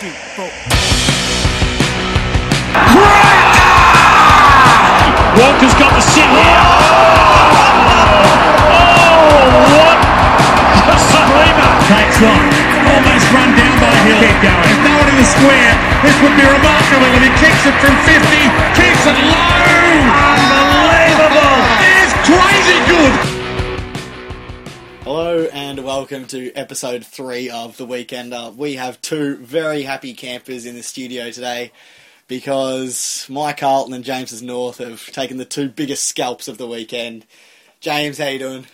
three, four. Walker's got the sit here. Oh, oh what a Salima. Takes one. Almost run down by Hill. Keep going. There's no one in the square. This would be remarkable if he kicks it from 50. Kicks it low. Welcome to episode three of The Weekender. We have two very happy campers in the studio today because Mike Carlton and James's North have taken the two biggest scalps of the weekend. James, how you doing?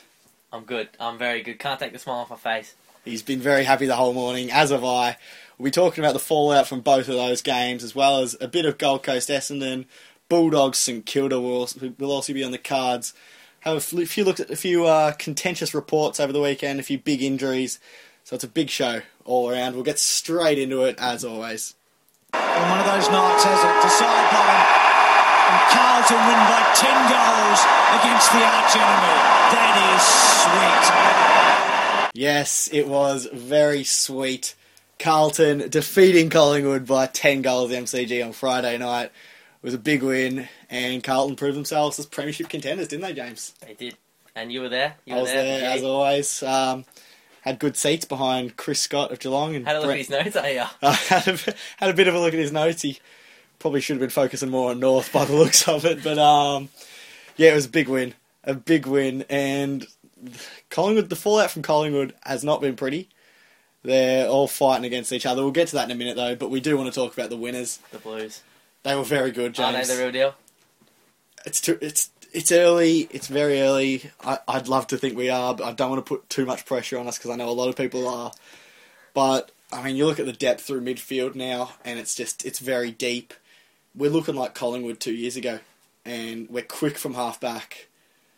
I'm good. I'm very good. Can't take the smile off my face. He's been very happy the whole morning, as have I. We'll be talking about the fallout from both of those games, as well as a bit of Gold Coast Essendon, Bulldogs St Kilda will also, will also be on the cards. Have a few looked at a few uh, contentious reports over the weekend, a few big injuries. So it's a big show all around. We'll get straight into it as always. And one of those nights has it. Decide bottom. And Carlton win by 10 goals against the arch enemy. That is sweet. Yes, it was very sweet. Carlton defeating Collingwood by 10 goals MCG on Friday night. It was a big win, and Carlton proved themselves as premiership contenders, didn't they, James? They did. And you were there. You I were was there, Yeah. as always. Um, had good seats behind Chris Scott of Geelong and Had a look Brett- at his notes, are you? Uh, had, a, had a bit of a look at his notes. He probably should have been focusing more on North by the looks of it, but um, yeah, it was a big win, a big win, and Collingwood. The fallout from Collingwood has not been pretty. They're all fighting against each other. We'll get to that in a minute, though. But we do want to talk about the winners. The Blues. They were very good, James. Are they the real deal? it's too, it's it's early. It's very early. I, I'd love to think we are, but I don't want to put too much pressure on us because I know a lot of people are. But I mean, you look at the depth through midfield now, and it's just it's very deep. We're looking like Collingwood two years ago, and we're quick from half back.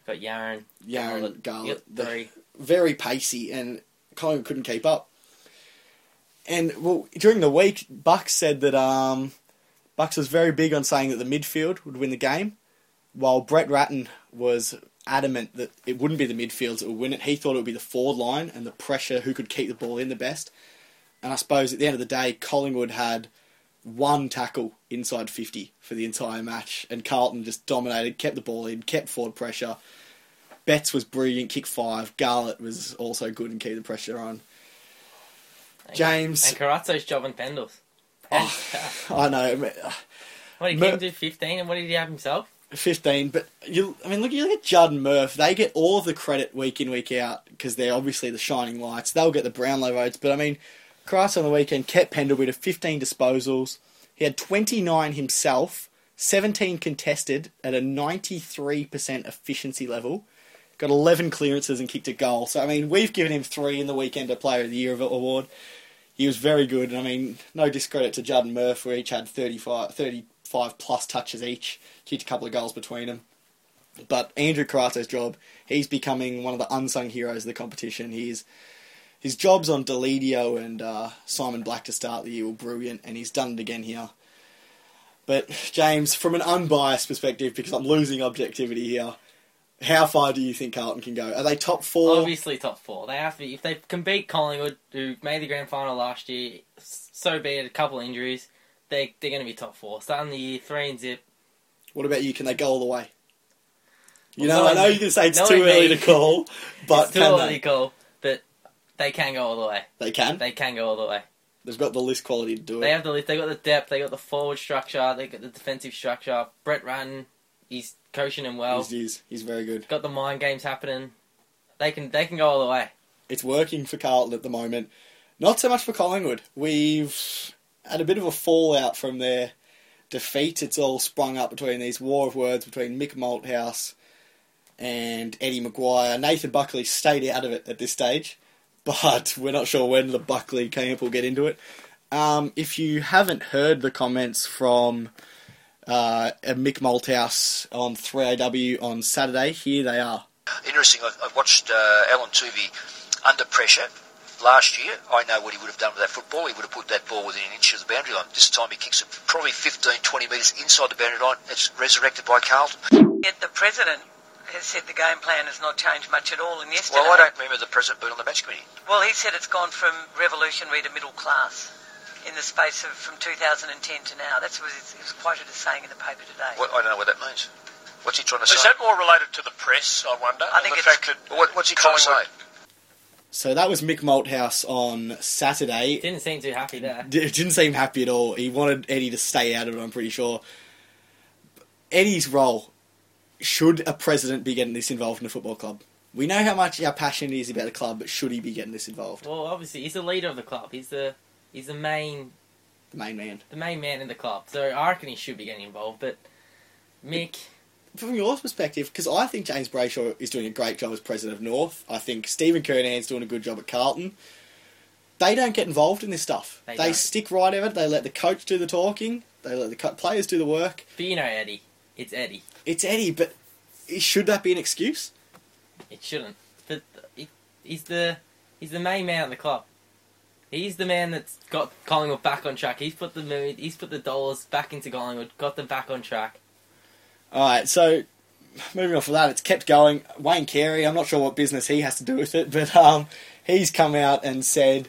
Got Yarran. Yarran, Garlett, Yep, very pacey, and Collingwood couldn't keep up. And well, during the week, Bucks said that um, Bucks was very big on saying that the midfield would win the game, while Brett Ratten was adamant that it wouldn't be the midfields that would win it. He thought it would be the forward line and the pressure who could keep the ball in the best. And I suppose at the end of the day, Collingwood had one tackle inside 50 for the entire match, and Carlton just dominated, kept the ball in, kept forward pressure. Betts was brilliant, kick five. Garlett was also good and keep the pressure on. And- James. And Carrazzo's jobbing Pendles. Oh. I know, uh, what did Mur- Kim do? 15? And what did he have himself? 15, but you, I mean, look, you look at Judd and Murph. They get all the credit week in, week out because they're obviously the shining lights. They'll get the Brownlow votes, but I mean, Christ on the weekend kept Pendlebury to 15 disposals. He had 29 himself, 17 contested at a 93% efficiency level. Got 11 clearances and kicked a goal. So, I mean, we've given him three in the Weekender Player of the Year award. He was very good. And I mean, no discredit to Judd and Murph, who each had 35, 35 plus touches each, kicked a couple of goals between them. But Andrew Carrazzo's job, he's becoming one of the unsung heroes of the competition. He's his jobs on Deledio and uh, Simon Black to start the year were brilliant, and he's done it again here. But James, from an unbiased perspective, because I'm losing objectivity here, how far do you think Carlton can go? Are they top four? Obviously top four. They have to. If they can beat Collingwood, who made the grand final last year, so be it. A couple of injuries, they they're going to be top four. Starting the year three and zip. What about you? Can they go all the way? You Well, know, I know you can say it's too early me, to call, but it's too early they? to call, but they can go all the way. They can. They can go all the way. They've got the list quality to do it. They have the list. They got the depth. They got the forward structure. They got the defensive structure. Brett Ratten, he's coaching him well. he's, he's, he's very good. Got the mind games happening. They can they can go all the way. It's working for Carlton at the moment. Not so much for Collingwood. We've had a bit of a fallout from their defeat. It's all sprung up between these war of words between Mick Malthouse and Eddie McGuire. Nathan Buckley stayed out of it at this stage, but we're not sure when the Buckley camp will get into it. Um, if you haven't heard the comments from uh, Mick Malthouse on 3AW on Saturday, here they are. Interesting. I, I watched uh, Alan Toovey under pressure last year. I know what he would have done with that football. He would have put that ball within an inch of the boundary line. This time he kicks it probably 15, 20 metres inside the boundary line. It's resurrected by Carlton. Yet the president has said the game plan has not changed much at all. And yesterday, Well, I don't remember the president being on the match committee. Well, he said it's gone from revolutionary to middle class. In the space of from 2010 to now. That's what it was quoted as saying in the paper today. What, I don't know what that means. What's he trying to say? Is that more related to the press, I wonder? I think and the it's- fact that What, what's he trying to say? So that was Mick Malthouse on Saturday. Didn't seem too happy there. D- didn't seem happy at all. He wanted Eddie to stay out of it. I'm pretty sure. Eddie's role should a president be getting this involved in a football club? We know how much how passionate he is about the club, but should he be getting this involved? Well, obviously he's the leader of the club. He's the he's the main The main man. the main man in the club. So I reckon he should be getting involved. But Mick, From your perspective, because I think James Brayshaw is doing a great job as president of North. I think Stephen Kernahan's doing a good job at Carlton. They don't get involved in this stuff. They They, stick right of it. They let the coach do the talking. They let the co- players do the work. but you know Eddie, it's Eddie. It's Eddie, but should that be an excuse? It shouldn't. But he's the he's the main man of the club. He's the man that's got Collingwood back on track. He's put the he's put the dollars back into Collingwood, got them back on track. All right, so moving off of that, it's kept going. Wayne Carey, I'm not sure what business he has to do with it, but um, he's come out and said,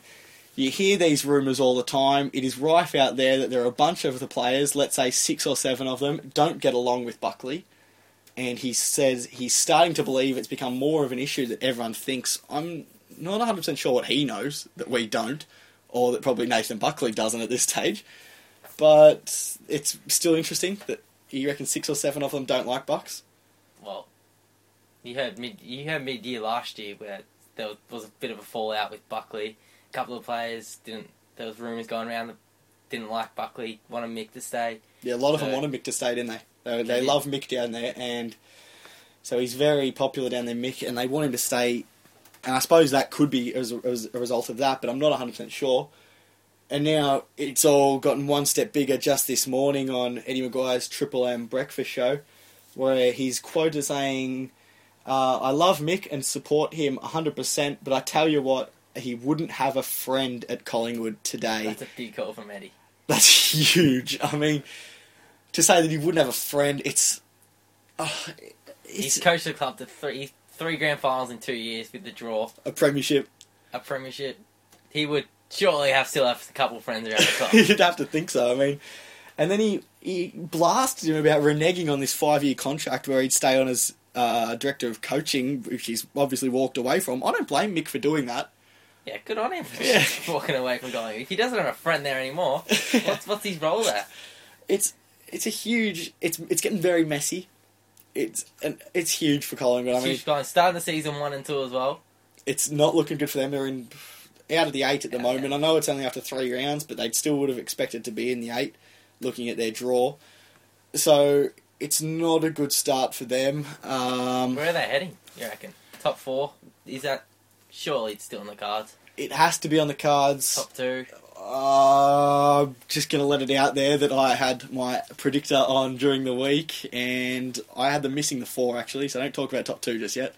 "You hear these rumours all the time. It is rife out there that there are a bunch of the players, let's say six or seven of them, don't get along with Buckley." And he says he's starting to believe it's become more of an issue that everyone thinks. I'm not 100% sure what he knows that we don't, or that probably Nathan Buckley doesn't at this stage. But it's still interesting that you reckon six or seven of them don't like Bucks. Well, you heard mid you heard mid year last year where there was, a bit of a fallout with Buckley. A couple of players didn't. There was rumours going around that didn't like Buckley, wanted Mick to stay. Yeah, a lot of them wanted Mick to stay, didn't they? They, they Yeah. love Mick down there, and so he's very popular down there, Mick, and they want him to stay. And I suppose that could be as a, as a result of that, but I'm not 100% sure. And now it's all gotten one step bigger just this morning on Eddie McGuire's Triple M breakfast show, where he's quoted saying, uh, I love Mick and support him 100%, but I tell you what, he wouldn't have a friend at Collingwood today. That's a big call from Eddie. That's huge. I mean, to say that he wouldn't have a friend, it's. Uh, He's coached the club to three three grand finals in two years with the draw, a premiership. a premiership. He would surely have still have a couple friends around the club. You'd have to think so. I mean, and then he he blasted him about reneging on this five year contract where he'd stay on as uh, director of coaching, which he's obviously walked away from. I don't blame Mick for doing that. yeah, good on him for Yeah. walking away from going. If he doesn't have a friend there anymore, what's what's his role there? It's it's a huge. It's it's getting very messy. It's it's huge for Collingwood. I mean, She's going starting the season one and two as well. it's not looking good for them. They're in out of the eight at the Yeah, moment. I know it's only after three rounds, but they still would have expected to be in the eight, looking at their draw. So it's not a good start for them. Um, Where are they heading? You reckon top four? Is that surely it's still in the cards? it has to be on the cards. Top two. Uh, just gonna let it out there that I had my predictor on during the week, and I had them missing the four actually. So don't talk about top two just yet.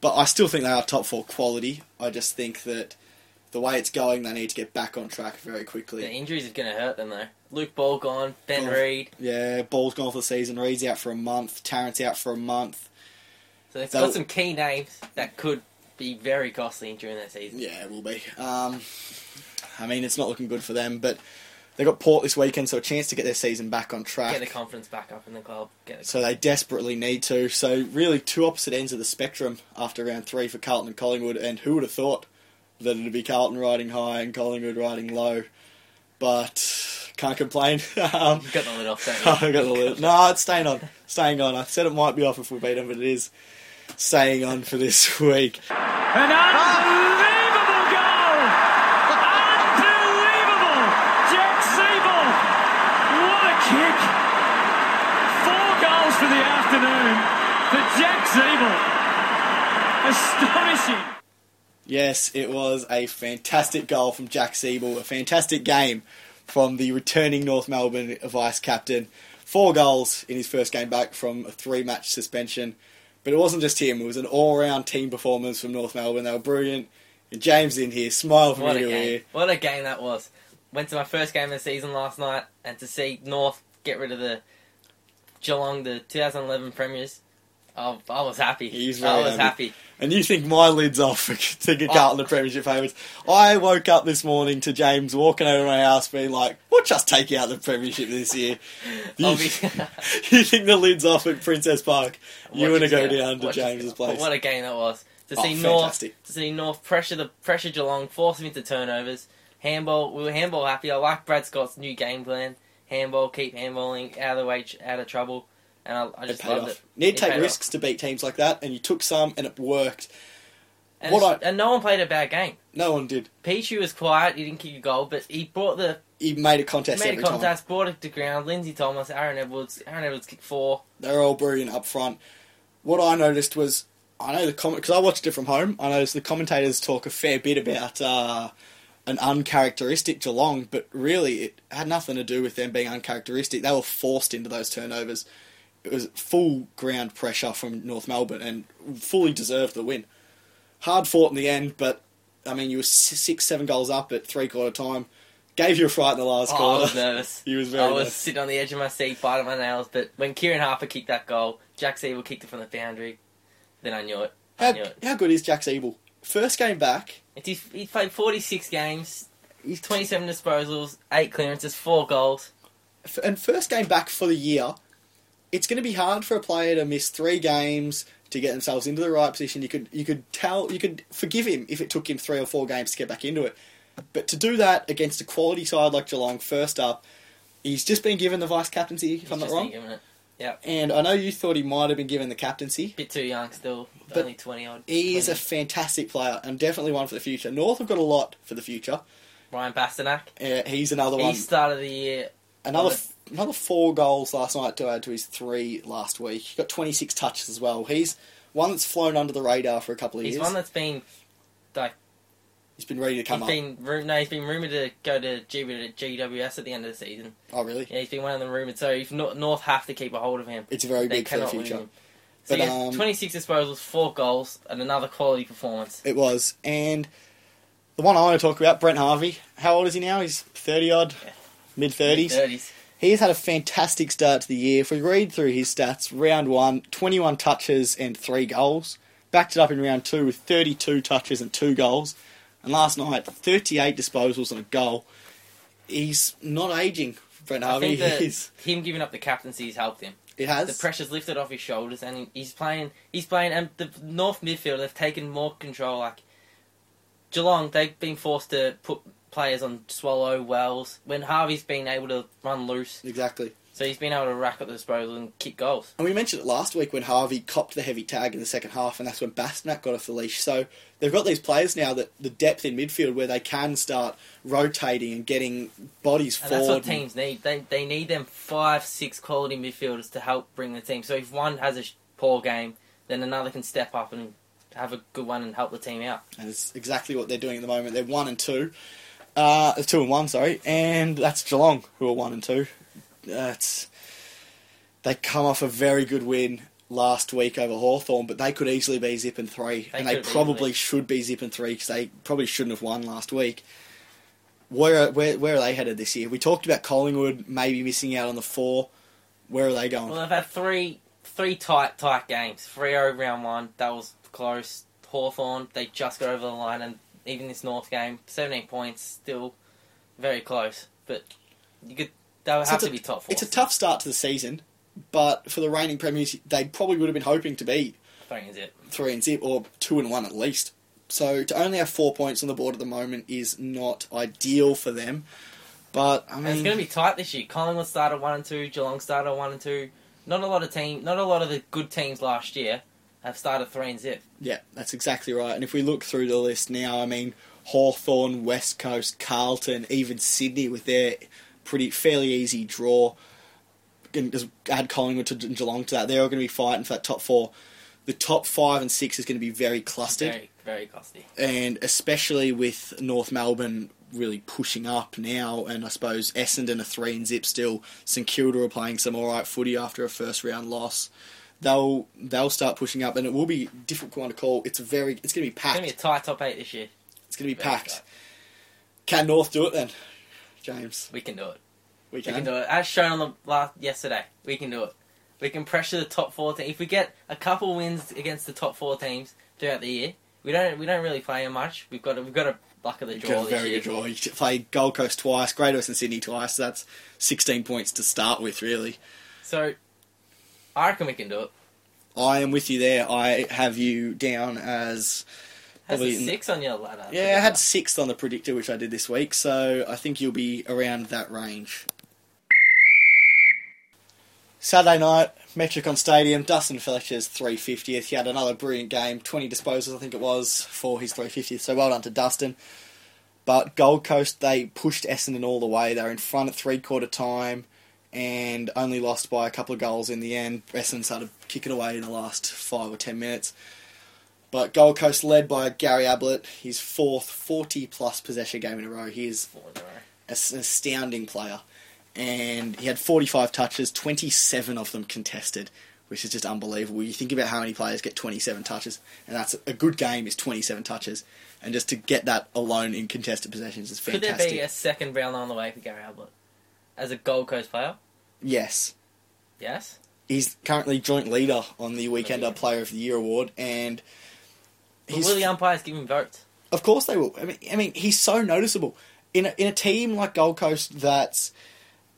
But I still think they are top four quality. I just think that the way it's going, they need to get back on track very quickly. The injuries are going to hurt them though. Luke Ball gone. Ben Oh. Reid. Yeah, Ball's gone for the season. Reid's out for a month. Tarrant's out for a month. So they've So- got some key names that could be very costly during that season. Yeah, it will be. Um, I mean, it's not looking good for them, but they got Port this weekend, so a chance to get their season back on track. Get the confidence back up in the club. Get the So they desperately need to. So really, two opposite ends of the spectrum after round three for Carlton and Collingwood. And who would have thought that it'd be Carlton riding high and Collingwood riding low? But can't complain. um, You've got the lid off, don't you? I got the lid. No, it's staying on. Staying on. I said it might be off if we beat them, but it is staying on for this week. An unbelievable goal! Unbelievable! Jack Ziebell! What a kick! Four goals for the afternoon for Jack Ziebell. Astonishing! Yes, it was a fantastic goal from Jack Ziebell, a fantastic game from the returning North Melbourne vice captain. Four goals in his first game back from a three match suspension. But it wasn't just him, it was an all round team performance from North Melbourne. They were brilliant. And James in here, smile from What a ear to game! ear. What a game that was. Went to my first game of the season last night, and to see North get rid of the Geelong, the 2011 premiers, Oh, I was happy. He's I was happy. happy. And you think my lid's off for thinking Oh. Carlton the Premiership favourites. I woke up this morning to James walking over my house being like, we'll just take out the Premiership this year. You, you think the lid's off at Princes Park. You want to go down to James's place. What a game that was. To Oh, see North, to see North pressure the pressure Geelong, force them into turnovers. Handball, we were handball happy. I like Brad Scott's new game plan. Handball, keep handballing out of the way, out of trouble, and I, I It just paid loved off. it. Need to take risks to beat teams like that, and you took some, and it worked. And, What it's- and no one played a bad game. No one did. Pichu was quiet. He didn't kick a goal, but he brought the He made a contest made a every time. contest, brought it to ground. Lindsay Thomas, Aaron Edwards. Aaron Edwards kicked four. They're all brilliant up front. What I noticed was, I know the comment because I watched it from home. I noticed the commentators talk a fair bit about uh, an uncharacteristic Geelong, but really it had nothing to do with them being uncharacteristic. They were forced into those turnovers. It was full ground pressure from North Melbourne and fully deserved the win. Hard fought in the end, but I mean, you were six, seven goals up at three quarter time. Gave you a fright in the last Oh, I quarter. was nervous. He was very I was nervous. sitting on the edge of my seat, biting my nails. But when Kieran Harper kicked that goal, Jack Ziebell kicked it from the boundary. Then I knew it. I How, knew it. how good is Jack Ziebell? First game back, It's his, he's played 46 games. He's 27 disposals, 8 clearances, 4 goals. F- and first game back for the year, it's going to be hard for a player to miss three games to get themselves into the right position. You could you could tell you could forgive him if it took him three or four games to get back into it, but to do that against a quality side like Geelong, first up, he's just been given the vice captaincy. If He's I'm not just wrong, been given it. Yep. and I know you thought he might have been given the captaincy. Bit too young still. But only 20 odd. He is a fantastic player and definitely one for the future. North have got a lot for the future. Ryan Bastinac. Uh, he's another He one. He started the year. Another f- another four goals last night to add to his three last week. He got 26 touches as well. He's one that's flown under the radar for a couple of He's years. He's one that's been. Like, he's been ready to come he's up. been no, he's been rumored to go to GWS at the end of the season. Oh, really? Yeah, he's been one of the rumored. So if North have to keep a hold of him, It's a very they big for the future. So But, um, 26 disposals, four goals, and another quality performance. It was. And the one I want to talk about, Brent Harvey. How old is he now? He's 30 odd, Yeah. mid 30s. 30s. He's had a fantastic start to the year. If we read through his stats, round one, 21 touches and three goals. Backed it up in round two with 32 touches and two goals. And last night, 38 disposals and a goal. He's not aging, Brent Harvey. He's, him giving up the captaincy has helped him. it has. The pressure's lifted off his shoulders, and he's playing. He's playing, and the North midfield have taken more control. Like Geelong, they've been forced to put players on Swallow Wells when Harvey's been able to run loose. Exactly. So he's been able to rack up the disposal and kick goals. And we mentioned it last week when Harvey copped the heavy tag in the second half, and that's when Bastinac got off the leash. So they've got these players now that the depth in midfield where they can start rotating and getting bodies And forward. that's what teams need. They they need them five, six quality midfielders to help bring the team. So if one has a poor game, then another can step up and have a good one and help the team out. And it's exactly what they're doing at the moment. They're one and two, uh, two and one, sorry, and that's Geelong who are one and two. That's they come off a very good win last week over Hawthorn, but they could easily be zip and three, They and they probably should be zip and three because they probably shouldn't have won last week. Where where where are they headed this year? We talked about Collingwood maybe missing out on the four. Where are they going? Well, they've had three three tight tight games. Freo round one, that was close. Hawthorn, they just got over the line, and even this North game, seventeen points, still very close. But you could they would So have to a- be top four. It's a tough start to the season, but for the reigning premiers, they probably would have been hoping to be Three is it. three and zip or two and one at least. So to only have four points on the board at the moment is not ideal for them. But I And it's going to be tight this year. Collingwood started one and two. Geelong started one and two. Not a lot of team. Not a lot of the good teams last year have started three and zip. yeah, that's exactly right. And if we look through the list now, I mean, Hawthorn, West Coast, Carlton, even Sydney with their pretty fairly easy draw. And just add Collingwood to Geelong to that. They're all going to be fighting for that top four. The top five and six is going to be very clustered. Very very costly. and especially with North Melbourne really pushing up now, and I suppose Essendon are three and zip still. St Kilda are playing some all right footy after a first round loss. They'll they'll start pushing up, and it will be difficult one to call. It's very it's going to be packed. It's going to be a tight top eight this year. it's going to be very packed. tight. Can North do it then, James? We can do it. We We can. can do it. As shown on the last yesterday, we can do it. We can pressure the top four teams. If we get a couple wins against the top four teams throughout the year, we don't we don't really play them much. We've got a, we've got a luck of the draw very year. good draw. You played Gold Coast twice, Great Western Sydney twice. So that's 16 points to start with, really. So I reckon we can do it. I am with you there. I have you down as Probably a six on your ladder. yeah. I had sixth on the predictor, which I did this week. So I think you'll be around that range. Saturday night, Metricon Stadium, Dustin Fletcher's 350th. He had another brilliant game, 20 disposals, I think it was, for his 350th. So well done to Dustin. But Gold Coast, they pushed Essendon all the way. They were in front at three quarter time and only lost by a couple of goals in the end. Essendon started kicking away in the last five or ten minutes. But Gold Coast led by Gary Ablett, his fourth 40 plus possession game in a row. He is Four in a row. an astounding player. And he had 45 touches, 27 of them contested, which is just unbelievable. You think about how many players get 27 touches, and that's a good game is 27 touches. And just to get that alone in contested possessions is fantastic. Could there be a second round on the way for Gary Ablett as a Gold Coast player? Yes. Yes. He's currently joint leader on the Weekender. Player of the Year award, and But will the umpires give him votes? Of course they will. I mean, I mean, he's so noticeable in a, in a team like Gold Coast that's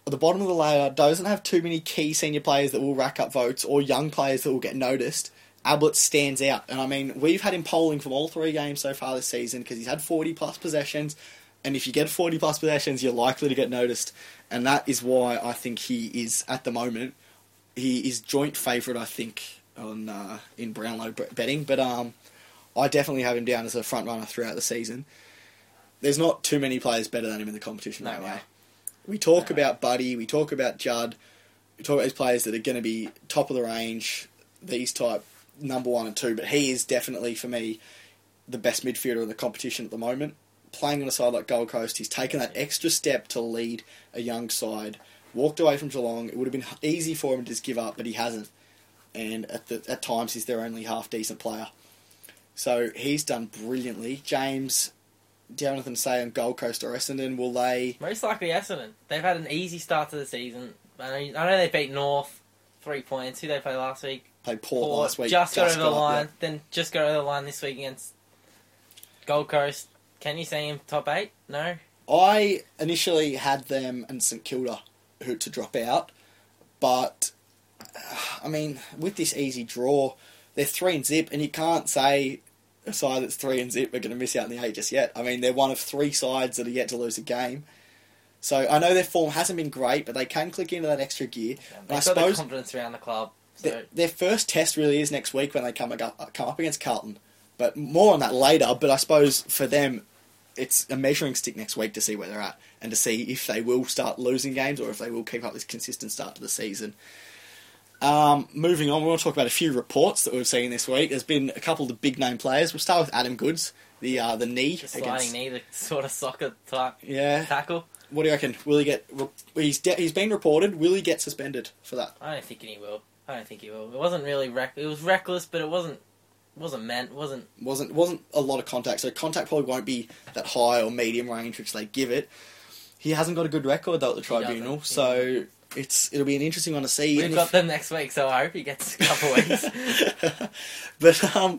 at the bottom of the ladder doesn't have too many key senior players that will rack up votes or young players that will get noticed. Ablett stands out, and I mean, we've had him polling from all three games so far this season because he's had forty plus possessions, and if you get forty plus possessions, you're likely to get noticed, and that is why I think he is at the moment he is joint favourite. I think on uh, in Brownlow betting, but um. I definitely have him down as a front runner throughout the season. There's not too many players better than him in the competition No right way. now. We talk No way. about Buddy, we talk about Judd, we talk about these players that are going to be top of the range, these type number one and two, but he is definitely for me the best midfielder in the competition at the moment. Playing on a side like Gold Coast, he's taken that extra step to lead a young side. Walked away from Geelong. It would have been easy for him to just give up, but he hasn't. And at the, at times, he's their only half decent player. So he's done brilliantly. James, do you have anything to say on Gold Coast or Essendon? Will they? Most likely Essendon. They've had an easy start to the season. I know, I know they beat North three points. Who they play last week? Played Port, Port last week. just got over the line. Then just got over the line this week against Gold Coast. Can you see him top eight? No. I initially had them and St Kilda who to drop out, but uh, I mean, with this easy draw, they're three and zip, and you can't say a side that's three and zip are going to miss out in the eight just yet. I mean, they're one of three sides that are yet to lose a game. So I know their form hasn't been great, but they can click into that extra gear. And They've I got suppose the confidence around the club. So Their, their first test really is next week when they come come up against Carlton. But more on that later. But I suppose for them, it's a measuring stick next week to see where they're at and to see if they will start losing games or if they will keep up this consistent start to the season. Um, moving on, we want to talk about a few reports that we've seen this week. There's been a couple of the big name players. We'll start with Adam Goodes, the uh, the knee the sliding against. knee, the sort of soccer type Yeah. tackle. What do you reckon? Will he get? He's de- he's been reported. Will he get suspended for that? I don't think he will. I don't think he will. It wasn't really reck. It was reckless, but it wasn't. Wasn't meant. Wasn't. wasn't wasn't a lot of contact, so contact probably won't be that high or medium range which they give it. He hasn't got a good record though at the tribunal, so it's it'll be an interesting one to see. We've got if- them next week, so I hope he gets a couple weeks. but um,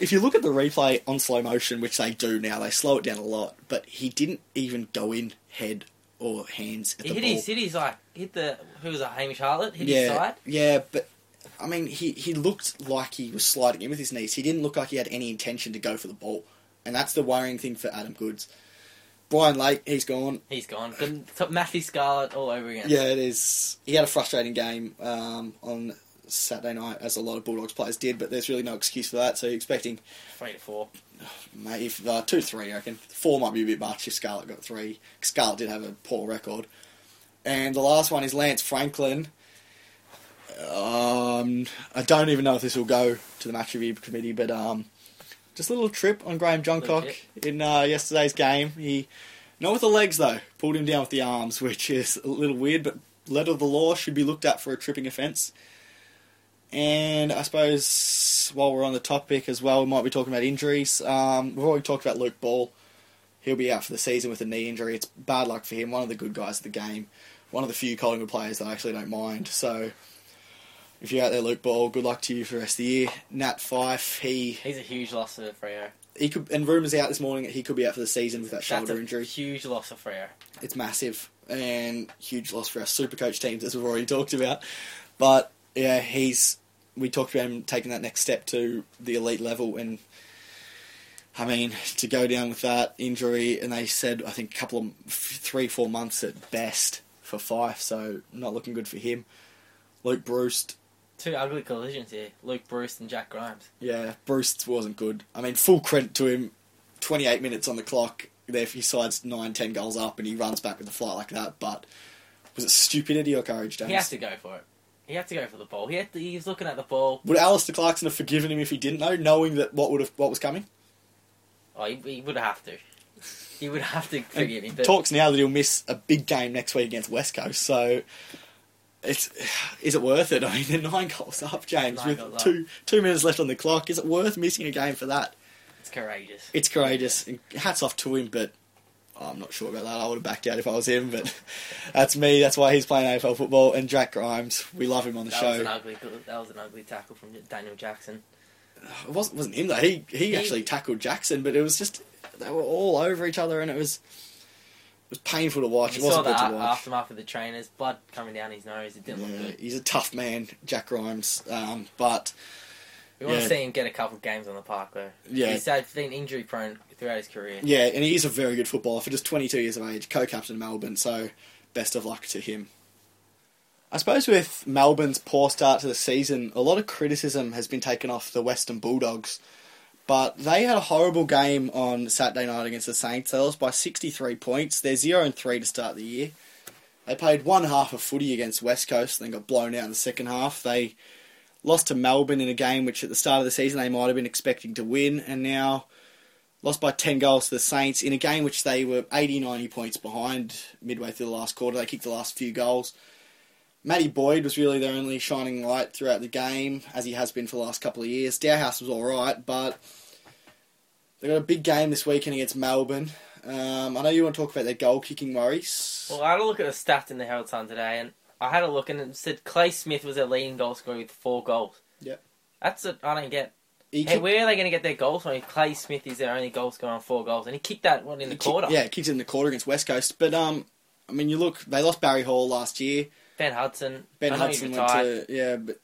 if you look at the replay on slow motion, which they do now, they slow it down a lot. But he didn't even go in head or hands at He the hit ball. his, hit his like hit the who was it Hamish Hartlett hit yeah, his side. yeah, but I mean, he he looked like he was sliding in with his knees. He didn't look like he had any intention to go for the ball, and that's the worrying thing for Adam Goodes. Brian Lake, he's gone. He's gone. The, t- Matthew Scarlett all over again. Yeah, it is. He had a frustrating game um, on Saturday night, as a lot of Bulldogs players did, but there's really no excuse for that. So you're expecting three to four. maybe if, uh, two, three, I reckon. Four might be a bit much if Scarlett got three. Scarlett did have a poor record. And the last one is Lance Franklin. Um, I don't even know if this will go to the match review committee, but um, just a little trip on Graham Johncock in uh, yesterday's game. He not with the legs though, pulled him down with the arms, which is a little weird, but letter of the law should be looked at for a tripping offence. And I suppose while we're on the topic as well, we might be talking about injuries. Um, we've already talked about Luke Ball. He'll be out for the season with a knee injury. It's bad luck for him. One of the good guys of the game. One of the few Collingwood players that I actually don't mind. So if you're out there, Luke Ball, good luck to you for the rest of the year. Nat Fyfe, he He's a huge loss for Freo. he could and rumours out this morning that he could be out for the season with that That's shoulder a injury. huge loss for Freo. It's massive and huge loss for our super coach teams as we've already talked about. But yeah, he's we talked about him taking that next step to the elite level and I mean, to go down with that injury, and they said I think a couple of three, four months at best for Fyfe, so not looking good for him. Luke Breust, Two ugly collisions here. Luke Breust and Jack Grimes. yeah, Breust wasn't good. I mean, full credit to him. Twenty-eight minutes on the clock. There, he sides nine, ten goals up, and he runs back with a flight like that. But was it stupidity or courage, James? He has to go for it. He had to go for the ball. He had to, he was looking at the ball. Would Alastair Clarkson have forgiven him if he didn't know, knowing that what would have what was coming? Oh, he, he would have to. He would have to forgive me. But Talks now that he'll miss a big game next week against West Coast. So, it's is it worth it? I mean, they're nine goals up, James, Nine with goals up. two two minutes left on the clock. Is it worth missing a game for that? it's courageous. It's courageous. And hats off to him, but oh, I'm not sure about that. I would have backed out if I was him, but that's me. That's why he's playing AFL football. And Jack Grimes, we love him on the That show. was an ugly. That was an ugly tackle from Daniel Jackson. it wasn't wasn't him though. He, he He- actually tackled Jackson, but it was just they were all over each other, and it was was painful to watch. You it wasn't good to watch. aftermath of the trainers, blood coming down his nose. It didn't look good. he's a tough man, Jack Grimes. Um, but We want Yeah. to see him get a couple of games on the park though. Yeah. he's been injury prone throughout his career. yeah, and he is a very good footballer for just 22 years of age, co-captain of Melbourne. So best of luck to him. I suppose with Melbourne's poor start to the season, a lot of criticism has been taken off the Western Bulldogs. But they had a horrible game on Saturday night against the Saints. They lost by 63 points. They're 0 and 3 to start the year. They played one half of footy against West Coast and then got blown out in the second half. They lost to Melbourne in a game which at the start of the season they might have been expecting to win, and now lost by 10 goals to the Saints in a game which they were 80 90 points behind midway through the last quarter. They kicked the last few goals. Matty Boyd was really their only shining light throughout the game, as he has been for the last couple of years. Dahlhaus was alright, but they got a big game this weekend against Melbourne. Um, I know you want to talk about their goal kicking worries. Well, I had a look at the stats in the Herald Sun today, and I had a look and it said Clay Smith was their leading goal scorer with four goals. Yep. That's it. I don't get. He Hey, kicked- where are they going to get their goals from? If Clay Smith is their only goal scorer on four goals, and he kicked that one in the kicked- quarter. yeah, kicked it in the quarter against West Coast. But um, I mean, you look, they lost Barry Hall last year. Ben Hudson. Ben I know he's Hudson went to yeah, but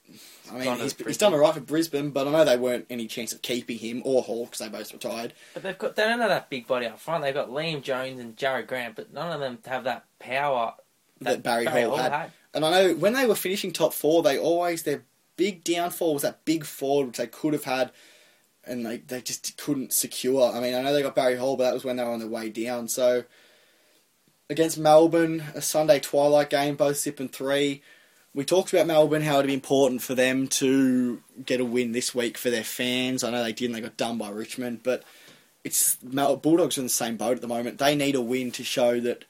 I mean he's, he's done alright for Brisbane, but I know they weren't any chance of keeping him or Hall because they both retired. But they've got they don't have that big body up front. They've got Liam Jones and Jarrad Grant, but none of them have that power That Barry Hall had. had. And I know when they were finishing top four, they always their big downfall was that big forward which they could have had, and they they just couldn't secure. I mean, I know they got Barry Hall, but that was when they were on their way down. So against Melbourne, a Sunday twilight game, both sipping three. We talked about Melbourne, how it'd be important for them to get a win this week for their fans. I know they didn't; they got done by Richmond, but it's Bulldogs are in the same boat at the moment. They need a win to show that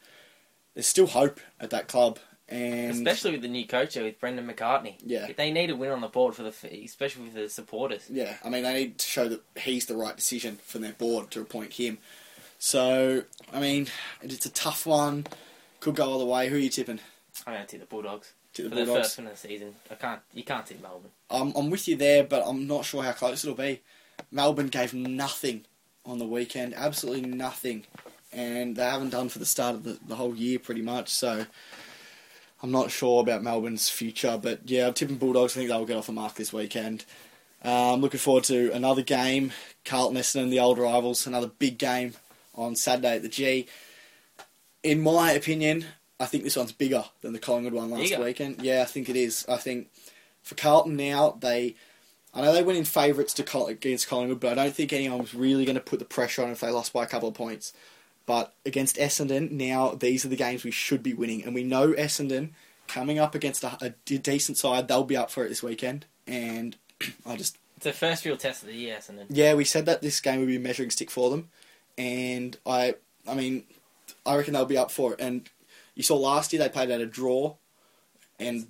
there's still hope at that club. And Especially with the new coach with Brendan McCartney. Yeah. They need a win on the board for the, especially for the supporters. Yeah, I mean, they need to show that he's the right decision for their board to appoint him. So, I mean, it's a tough one. Could go all the way. Who are you tipping? I'm going to take the Bulldogs To the for the first win of the season. I can't. You can't see Melbourne. I'm, I'm with you there, but I'm not sure how close it'll be. Melbourne gave nothing on the weekend, absolutely nothing. And they haven't done for the start of the, the whole year, pretty much. So, I'm not sure about Melbourne's future. But yeah, I'm tipping Bulldogs. I think they'll get off the mark this weekend. Uh, I'm looking forward to another game. Carlton Essendon, the old rivals, another big game on Saturday at the G. In my opinion, I think this one's bigger than the Collingwood one last Bigger? weekend. Yeah, I think it is. I think for Carlton now, they. I know they went in favourites to Col- against Collingwood, but I don't think anyone was really going to put the pressure on if they lost by a couple of points. But against Essendon, now these are the games we should be winning, and we know Essendon coming up against a, a d- decent side, they'll be up for it this weekend. And I just It's the first real test of the year, Essendon. yeah, we said that this game would be a measuring stick for them, and I, I mean, I reckon they'll be up for it. And you saw last year they played at a draw, and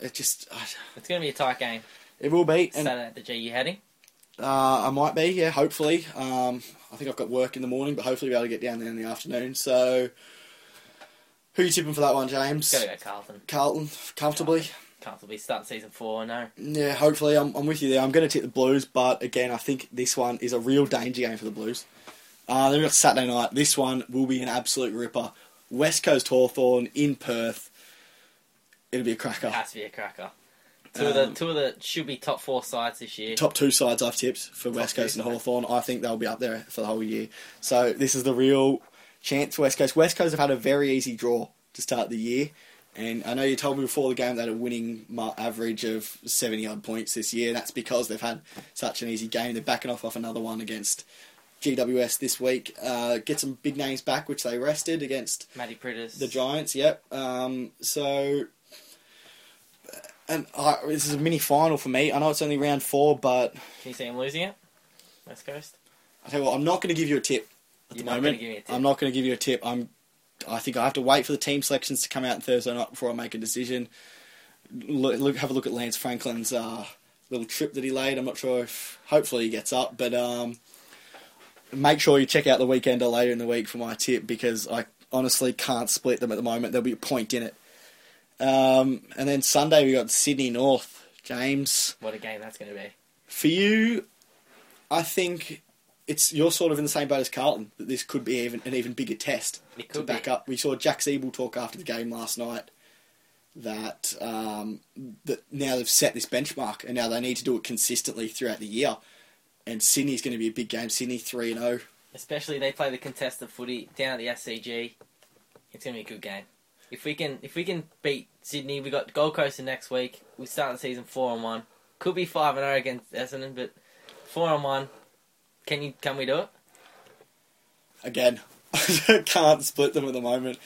it just uh, It's going to be a tight game. it will be. And Saturday at the G. You heading? uh, I might be, yeah, hopefully. Um, I think I've got work in the morning, but hopefully be able to get down there in the afternoon. So, who you tipping for that one, James? Got to go Carlton. Carlton, comfortably. comfortably start season four. No, Yeah, hopefully I'm, I'm with you there. I'm going to tip the Blues, but again, I think this one is a real danger game for the Blues. Uh, then we've got Saturday night. This one will be an absolute ripper. West Coast Hawthorn in Perth. It'll be a cracker. it has to be a cracker. Two of the Um, two of the should be top four sides this year. Top two sides I've tipped for West Coast and. Hawthorn. I think they'll be up there for the whole year. So this is the real chance for West Coast. West Coast have had a very easy draw to start the year. And I know you told me before the game they had a winning average of 70 odd points this year. That's because they've had such an easy game. They're backing off off another one against GWS this week. Uh, get some big names back, which they rested against Matty Priddis. the Giants. Yep. Um, so, and I, this is a mini final for me. I know it's only round four, but Can you see him losing it? West Coast. I tell you what, I'm not going to give you a tip at You're the not moment. give me a tip. I'm not going to give you a tip. I'm. I think I have to wait for the team selections to come out on Thursday night before I make a decision. Look, look have a look at Lance Franklin's uh, little trip that he laid. I'm not sure if hopefully he gets up, but um, make sure you check out the weekend or later in the week for my tip because I honestly can't split them at the moment. There'll be a point in it. Um, and then Sunday we got Sydney North. James, What a game that's going to be. for you, I think it's you're sort of in the same boat as Carlton that this could be even an even bigger test to back be. up. We saw Jack Ziebell talk after the game last night that um, that now they've set this benchmark and now they need to do it consistently throughout the year. And Sydney's going to be a big game. Sydney three and oh. zero. Especially they play the contested footy down at the SCG. It's going to be a good game. If we can, if we can beat Sydney, we got Gold Coast next week. We start the season four and one. Could be five and zero against Essendon, but four and one. Can you? Can we do it? Again, can't split them at the moment.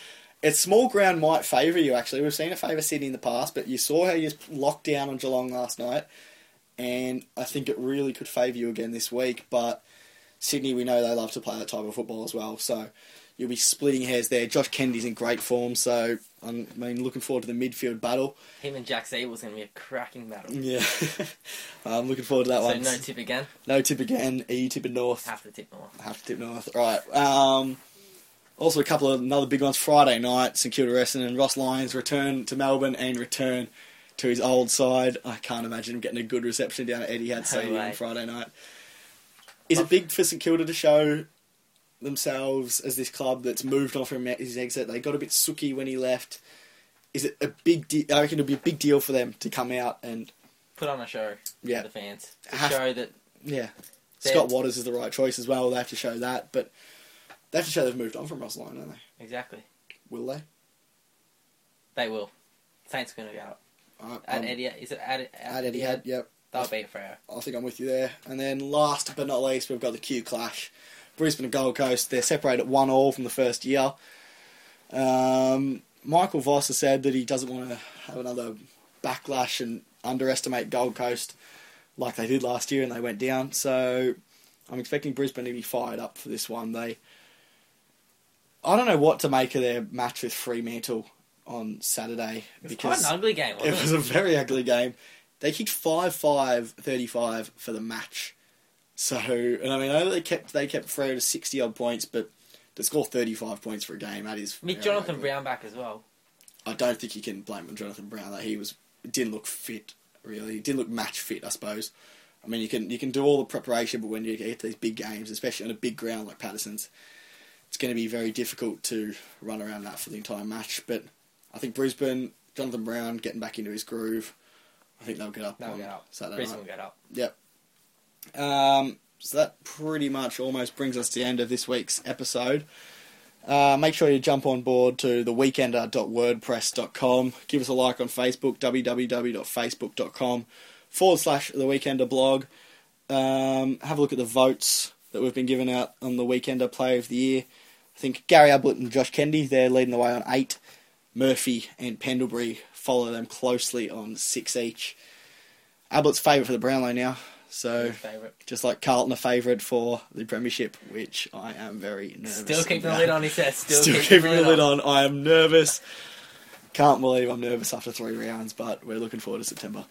It's small ground might favour you. Actually, we've seen it favour Sydney in the past, but you saw how you locked down on Geelong last night, and I think it really could favour you again this week. But Sydney, we know they love to play that type of football as well, so you'll be splitting hairs there. Josh Kennedy's in great form, so I'm, I mean, looking forward to the midfield battle. Him and Jack Ziebell's going to be a cracking battle. Yeah, I'm looking forward to that So one. no tip again. no tip again. Are you tipping North? Have to tip North. Have to tip North. Right. Um, also, a couple of another big ones. Friday night, St Kilda Essendon. And Ross Lyon's return to Melbourne and return to his old side. I can't imagine him getting a good reception down at Etihad Stadium way. on Friday night. Is it big for St Kilda to show themselves as this club that's moved on from his exit? They got a bit sooky when he left. Is it a big? De- I reckon it'll be a big deal for them to come out and Put on a show Yeah. for the fans. To Have- show that yeah. Scott Watters is the right choice as well. They have to show that, but they have to show they've moved on from Ross Lyon, don't they? exactly Will they? they will. Saints going to go up. Uh, At Etihad, is it at, At Etihad, yep. That'll beat Freo. I think I'm with you there. And then last but not least, we've got the Q Clash. Brisbane and Gold Coast, they're separated one all from the first year. Um, Michael Voss has said that he doesn't want to have another backlash and underestimate Gold Coast like they did last year and they went down. So I'm expecting Brisbane to be fired up for this one. They, I don't know what to make of their match with Fremantle on Saturday It's because quite an ugly game, it it? was a very ugly game. They kicked 5-5, 35 for the match. So, and I mean, I know they kept they kept Freo to 60 odd points, but to score 35 points for a game, that is. With Jonathan ugly. Brown back as well. I don't think you can blame Jonathan Brown. That he was didn't look fit. Really, he didn't look match fit. I suppose. I mean, you can you can do all the preparation, but when you get to these big games, especially on a big ground like Paterson's, it's going to be very difficult to run around that for the entire match. But I think Brisbane, Jonathan Brown getting back into his groove. I think they'll get up They'll on get up. Saturday Brisbane night. will get up. Yep. Um, so that pretty much almost brings us to the end of this week's episode. Uh, make sure you jump on board to theweekender.wordpress.com. Give us a like on Facebook, www.facebook.com forward slash the Weekender blog. Um, have a look at the votes that we've been giving out on the Weekender Player of the Year. I think Gary Ablett and Josh Kennedy, they're leading the way on eight. Murphy and Pendlebury follow them closely on six each. Ablett's favourite for the Brownlow now, so just like Carlton a favourite for the Premiership, which I am very nervous. Still keeping the lid on his head. Still, Still, keeping the lid on. I am nervous. Can't believe I'm nervous after three rounds, but we're looking forward to September.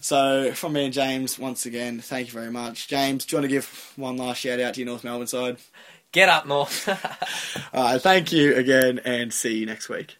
So, from me and James, once again, thank you very much. James, do you want to give one last shout out to your North Melbourne side? Get up, North. All right, thank you again, and see you next week.